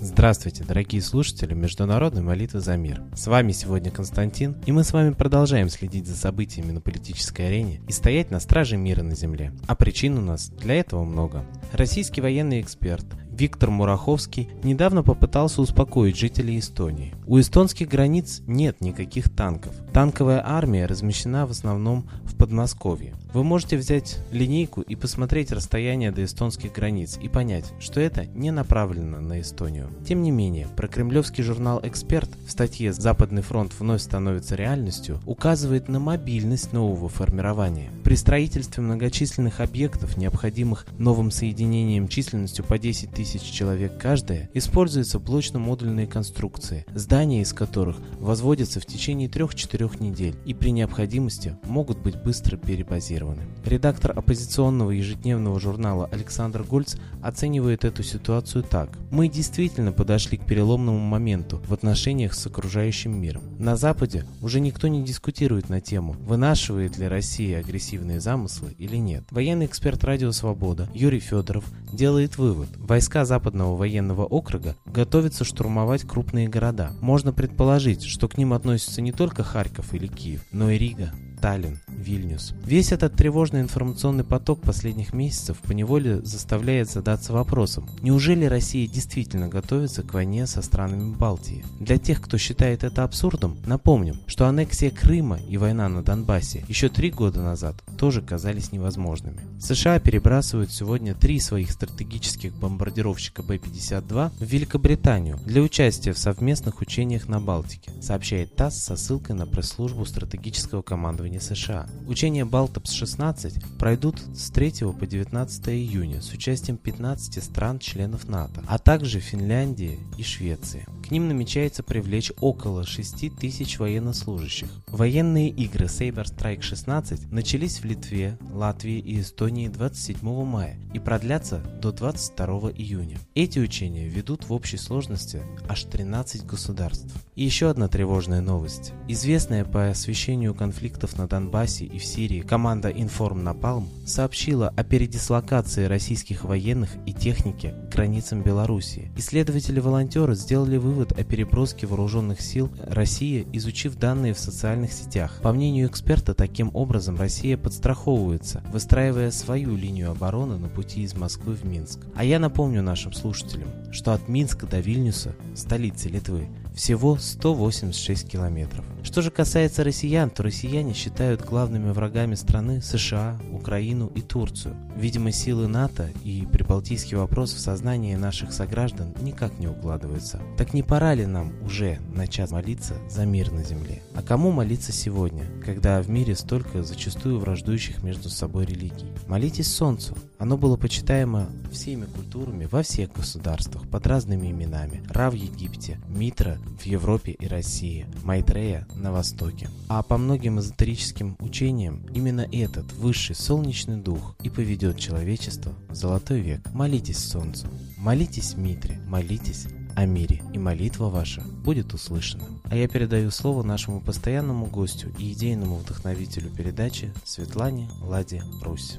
Здравствуйте, дорогие слушатели Международной молитвы за мир. С вами сегодня Константин, и мы с вами продолжаем следить за событиями на политической арене и стоять на страже мира на Земле. А причин у нас для этого много. Российский военный эксперт Виктор Мураховский недавно попытался успокоить жителей Эстонии. У эстонских границ нет никаких танков. Танковая армия размещена в основном в Подмосковье. Вы можете взять линейку и посмотреть расстояние до эстонских границ и понять, что это не направлено на Эстонию. Тем не менее, прокремлевский журнал «Эксперт» в статье «Западный фронт вновь становится реальностью» указывает на мобильность нового формирования. При строительстве многочисленных объектов, необходимых новым соединением численностью по 10 тысяч человек каждая, используются блочно-модульные конструкции, здания из которых возводятся в течение 3-4 недель и при необходимости могут быть быстро перебазированы. Редактор оппозиционного ежедневного журнала Александр Гольц оценивает эту ситуацию так. «Мы действительно подошли к переломному моменту в отношениях с окружающим миром. На Западе уже никто не дискутирует на тему, вынашивает ли Россия агрессивные замыслы или нет. Военный эксперт «Радио Свобода» Юрий Федоров делает вывод. Войска Западного военного округа готовятся штурмовать крупные города. Можно предположить, что к ним относятся не только Харьков или Киев, но и Рига, Таллин, Вильнюс. Весь этот тревожный информационный поток последних месяцев поневоле заставляет задаться вопросом, неужели Россия действительно готовится к войне со странами Балтии? Для тех, кто считает это абсурдом, напомним, что аннексия Крыма и война на Донбассе еще три года назад тоже казались невозможными. США перебрасывают сегодня три своих стратегических бомбардировщика Б-52 в Великобританию для участия в совместных учениях на Балтике, сообщает ТАСС со ссылкой на пресс-службу стратегического командования командования США. Учения Балтопс-16 пройдут с 3 по 19 июня с участием 15 стран-членов НАТО, а также Финляндии и Швеции. К ним намечается привлечь около 6 тысяч военнослужащих. Военные игры Saber Strike 16 начались в Литве, Латвии и Эстонии 27 мая и продлятся до 22 июня. Эти учения ведут в общей сложности аж 13 государств. И еще одна тревожная новость. Известная по освещению конфликтов на Донбассе и в Сирии команда Inform Napalm сообщила о передислокации российских военных и техники к границам Белоруссии. Исследователи-волонтеры сделали вывод о переброске вооруженных сил России, изучив данные в социальных сетях. По мнению эксперта, таким образом Россия подстраховывается, выстраивая свою линию обороны на пути из Москвы в Минск. А я напомню нашим слушателям, что от Минска до Вильнюса, столицы Литвы, всего 186 километров. Что же касается россиян, то россияне считают главными врагами страны США, Украину и Турцию. Видимо, силы НАТО и прибалтийский вопрос в сознании наших сограждан никак не укладываются. Так не пора ли нам уже начать молиться за мир на земле? А кому молиться сегодня, когда в мире столько зачастую враждующих между собой религий? Молитесь Солнцу. Оно было почитаемо всеми культурами во всех государствах под разными именами. Ра в Египте, Митра в Европе и России, Майтрея на Востоке. А по многим эзотерическим учениям именно этот высший солнечный дух и поведет человечество в золотой век. Молитесь Солнцу, молитесь Митре, молитесь о мире, и молитва ваша будет услышана. А я передаю слово нашему постоянному гостю и идейному вдохновителю передачи Светлане Ладе Русь.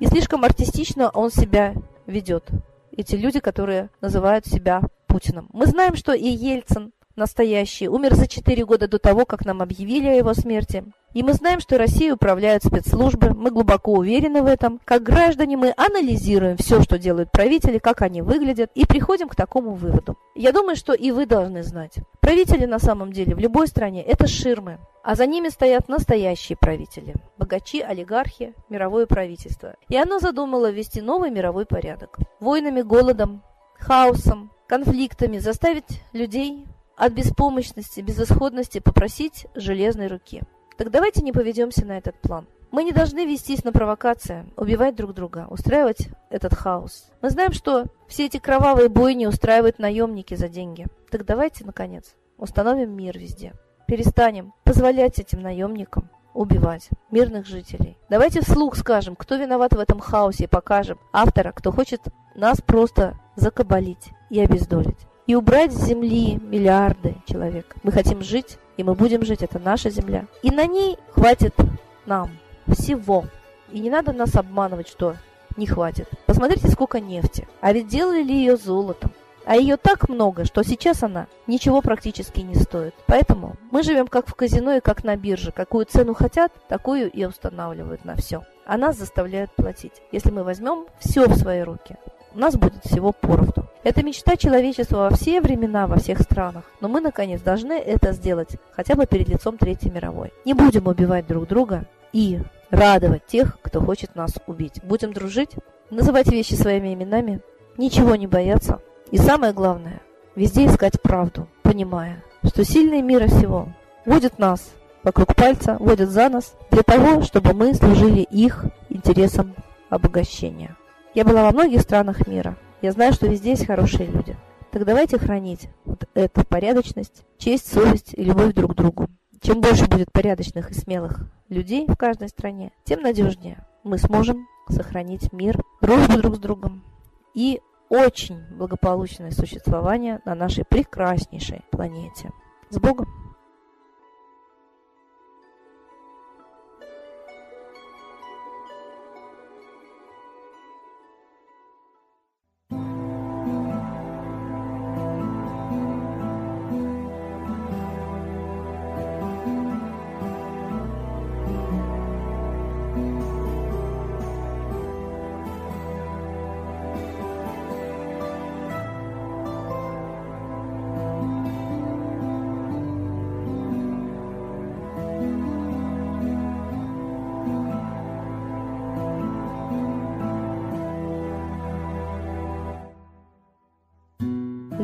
И слишком артистично он себя ведет. Эти люди, которые называют себя Путиным. Мы знаем, что и Ельцин настоящий умер за 4 года до того, как нам объявили о его смерти. И мы знаем, что Россией управляют спецслужбы, мы глубоко уверены в этом. Как граждане мы анализируем все, что делают правители, как они выглядят, и приходим к такому выводу. Я думаю, что и вы должны знать. Правители на самом деле в любой стране – это ширмы, а за ними стоят настоящие правители – богачи, олигархи, мировое правительство. И оно задумало ввести новый мировой порядок. Войнами, голодом, хаосом, конфликтами заставить людей от беспомощности, безысходности попросить железной руки. Так давайте не поведемся на этот план. Мы не должны вестись на провокации, убивать друг друга, устраивать этот хаос. Мы знаем, что все эти кровавые бойни устраивают наемники за деньги. Так давайте, наконец, установим мир везде. Перестанем позволять этим наемникам убивать мирных жителей. Давайте вслух скажем, кто виноват в этом хаосе, и покажем автора, кто хочет нас просто закабалить и обездолить. И убрать с земли миллиарды человек. Мы хотим жить и мы будем жить, это наша земля. И на ней хватит нам всего. И не надо нас обманывать, что не хватит. Посмотрите, сколько нефти. А ведь делали ли ее золотом? А ее так много, что сейчас она ничего практически не стоит. Поэтому мы живем как в казино и как на бирже. Какую цену хотят, такую и устанавливают на все. А нас заставляют платить. Если мы возьмем все в свои руки, у нас будет всего поровну. Это мечта человечества во все времена, во всех странах. Но мы, наконец, должны это сделать, хотя бы перед лицом Третьей мировой. Не будем убивать друг друга и радовать тех, кто хочет нас убить. Будем дружить, называть вещи своими именами, ничего не бояться. И самое главное, везде искать правду, понимая, что сильные мира всего водят нас вокруг пальца, водят за нас для того, чтобы мы служили их интересам обогащения. Я была во многих странах мира. Я знаю, что везде есть хорошие люди. Так давайте хранить вот эту порядочность, честь, совесть и любовь друг к другу. Чем больше будет порядочных и смелых людей в каждой стране, тем надежнее мы сможем сохранить мир, дружбу друг с другом и очень благополучное существование на нашей прекраснейшей планете. С Богом!